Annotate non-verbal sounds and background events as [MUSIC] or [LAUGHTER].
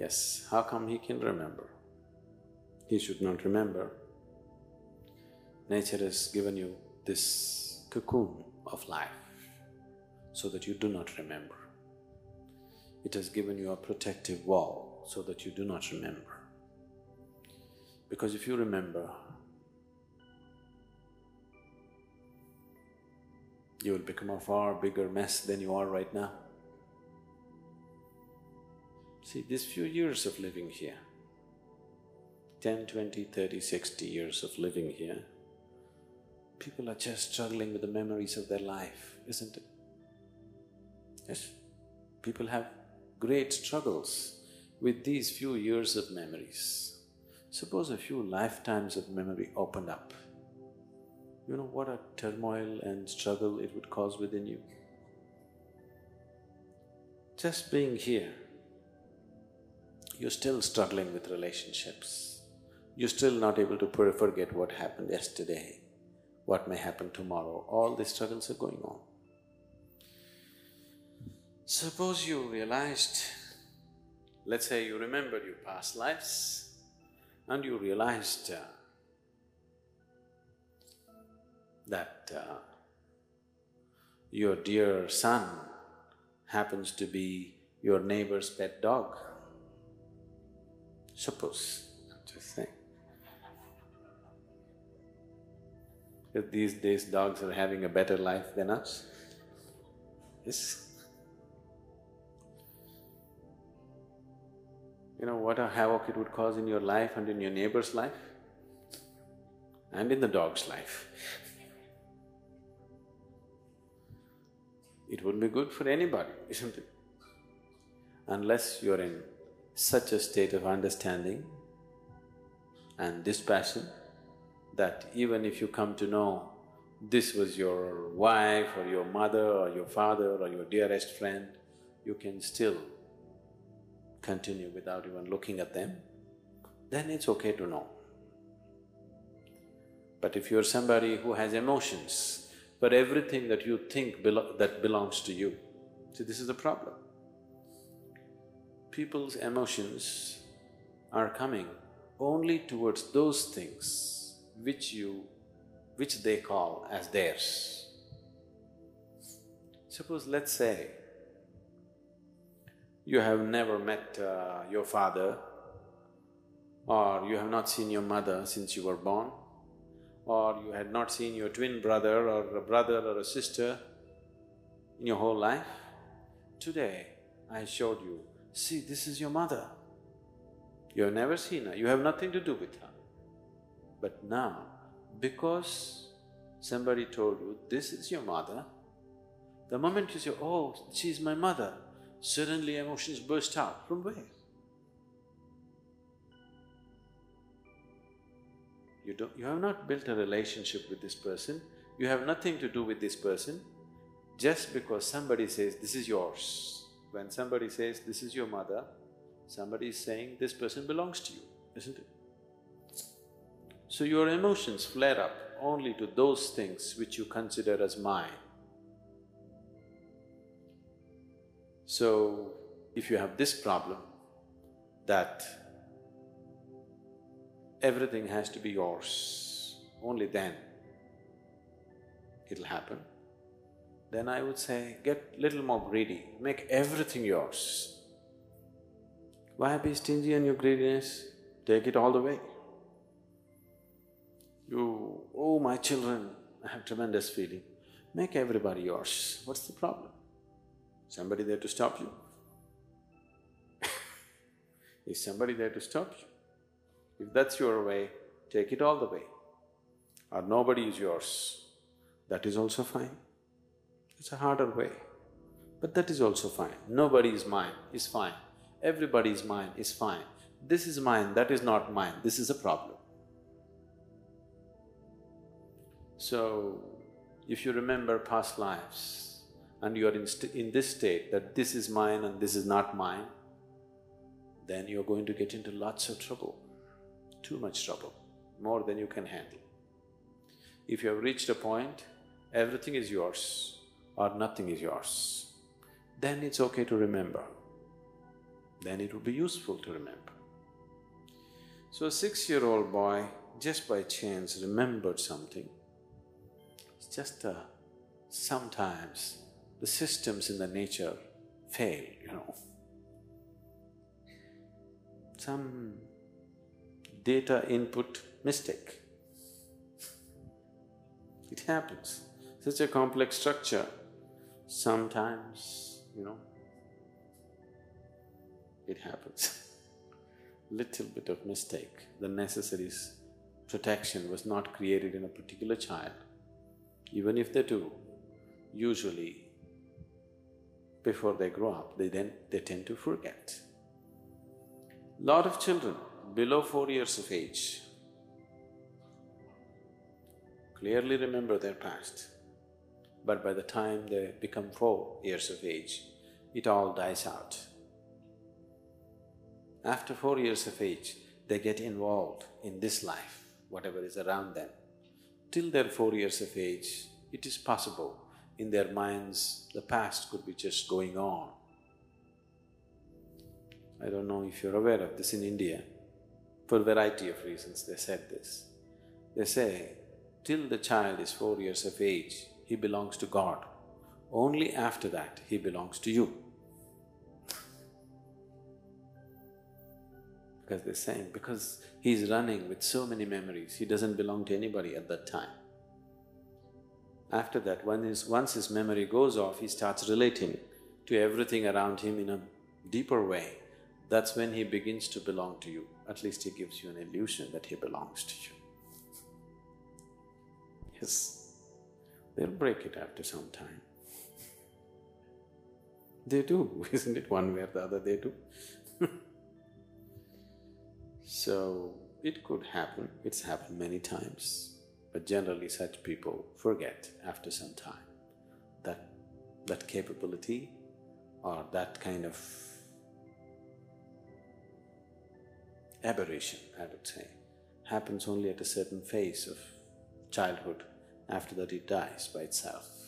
Yes, how come he can remember? He should not remember. Nature has given you this cocoon of life so that you do not remember. It has given you a protective wall so that you do not remember. Because if you remember, you will become a far bigger mess than you are right now. See, these few years of living here, 10, 20, 30, 60 years of living here, people are just struggling with the memories of their life, isn't it? Yes, people have great struggles with these few years of memories. Suppose a few lifetimes of memory opened up, you know what a turmoil and struggle it would cause within you? Just being here, you're still struggling with relationships. You're still not able to forget what happened yesterday, what may happen tomorrow, all these struggles are going on. Suppose you realized, let's say you remembered your past lives and you realized uh, that uh, your dear son happens to be your neighbor's pet dog. Suppose, I'm just think. If these days dogs are having a better life than us, yes. You know what a havoc it would cause in your life and in your neighbor's life and in the dog's life. It wouldn't be good for anybody, isn't it? Unless you're in such a state of understanding and dispassion that even if you come to know this was your wife or your mother or your father or your dearest friend, you can still continue without even looking at them, then it's okay to know. But if you're somebody who has emotions for everything that you think belo that belongs to you, see this is the problem. People's emotions are coming only towards those things which you… which they call as theirs. Suppose let's say you have never met uh, your father or you have not seen your mother since you were born or you had not seen your twin brother or a brother or a sister in your whole life, today I showed you, see this is your mother. You have never seen her, you have nothing to do with her. But now, because somebody told you, this is your mother, the moment you say, oh, she's my mother, suddenly emotions burst out. From where? You don't… you have not built a relationship with this person, you have nothing to do with this person, just because somebody says, this is yours. When somebody says, this is your mother, somebody is saying, this person belongs to you, isn't it? So your emotions flare up only to those things which you consider as mine. So, if you have this problem, that everything has to be yours, only then it'll happen, then I would say get little more greedy, make everything yours. Why be stingy on your greediness? Take it all the way. You, oh my children, I have tremendous feeling, make everybody yours, what's the problem? Somebody there to stop you? [LAUGHS] Is somebody there to stop you? If that's your way, take it all the way. Or nobody is yours, that is also fine. It's a harder way, but that is also fine. Nobody is mine is fine. Everybody is mine is fine. This is mine, that is not mine, this is a problem. So, if you remember past lives, and you're in, in this state that this is mine and this is not mine, then you're going to get into lots of trouble, too much trouble, more than you can handle. If you have reached a point, everything is yours or nothing is yours, then it's okay to remember. then it would be useful to remember. So a six-year-old boy, just by chance, remembered something. It's just uh, sometimes the systems in the nature fail, you know. Some data input mistake. It happens. Such a complex structure, sometimes, you know, it happens. [LAUGHS] Little bit of mistake, the necessary protection was not created in a particular child. Even if they do, usually before they grow up, they then… they tend to forget. Lot of children below four years of age clearly remember their past, but by the time they become four years of age, it all dies out. After four years of age, they get involved in this life, whatever is around them. Till they're four years of age, it is possible in their minds the past could be just going on. I don't know if you're aware of this in India, for a variety of reasons they said this. They say, till the child is four years of age, he belongs to God. Only after that, he belongs to you. because they're saying, because he's running with so many memories, he doesn't belong to anybody at that time. After that, his, once his memory goes off, he starts relating to everything around him in a deeper way. That's when he begins to belong to you. At least he gives you an illusion that he belongs to you. Yes, they'll break it after some time. They do, [LAUGHS] isn't it? One way or the other, they do. [LAUGHS] So, it could happen, it's happened many times, but generally such people forget after some time that that capability or that kind of aberration, I would say, happens only at a certain phase of childhood, after that it dies by itself.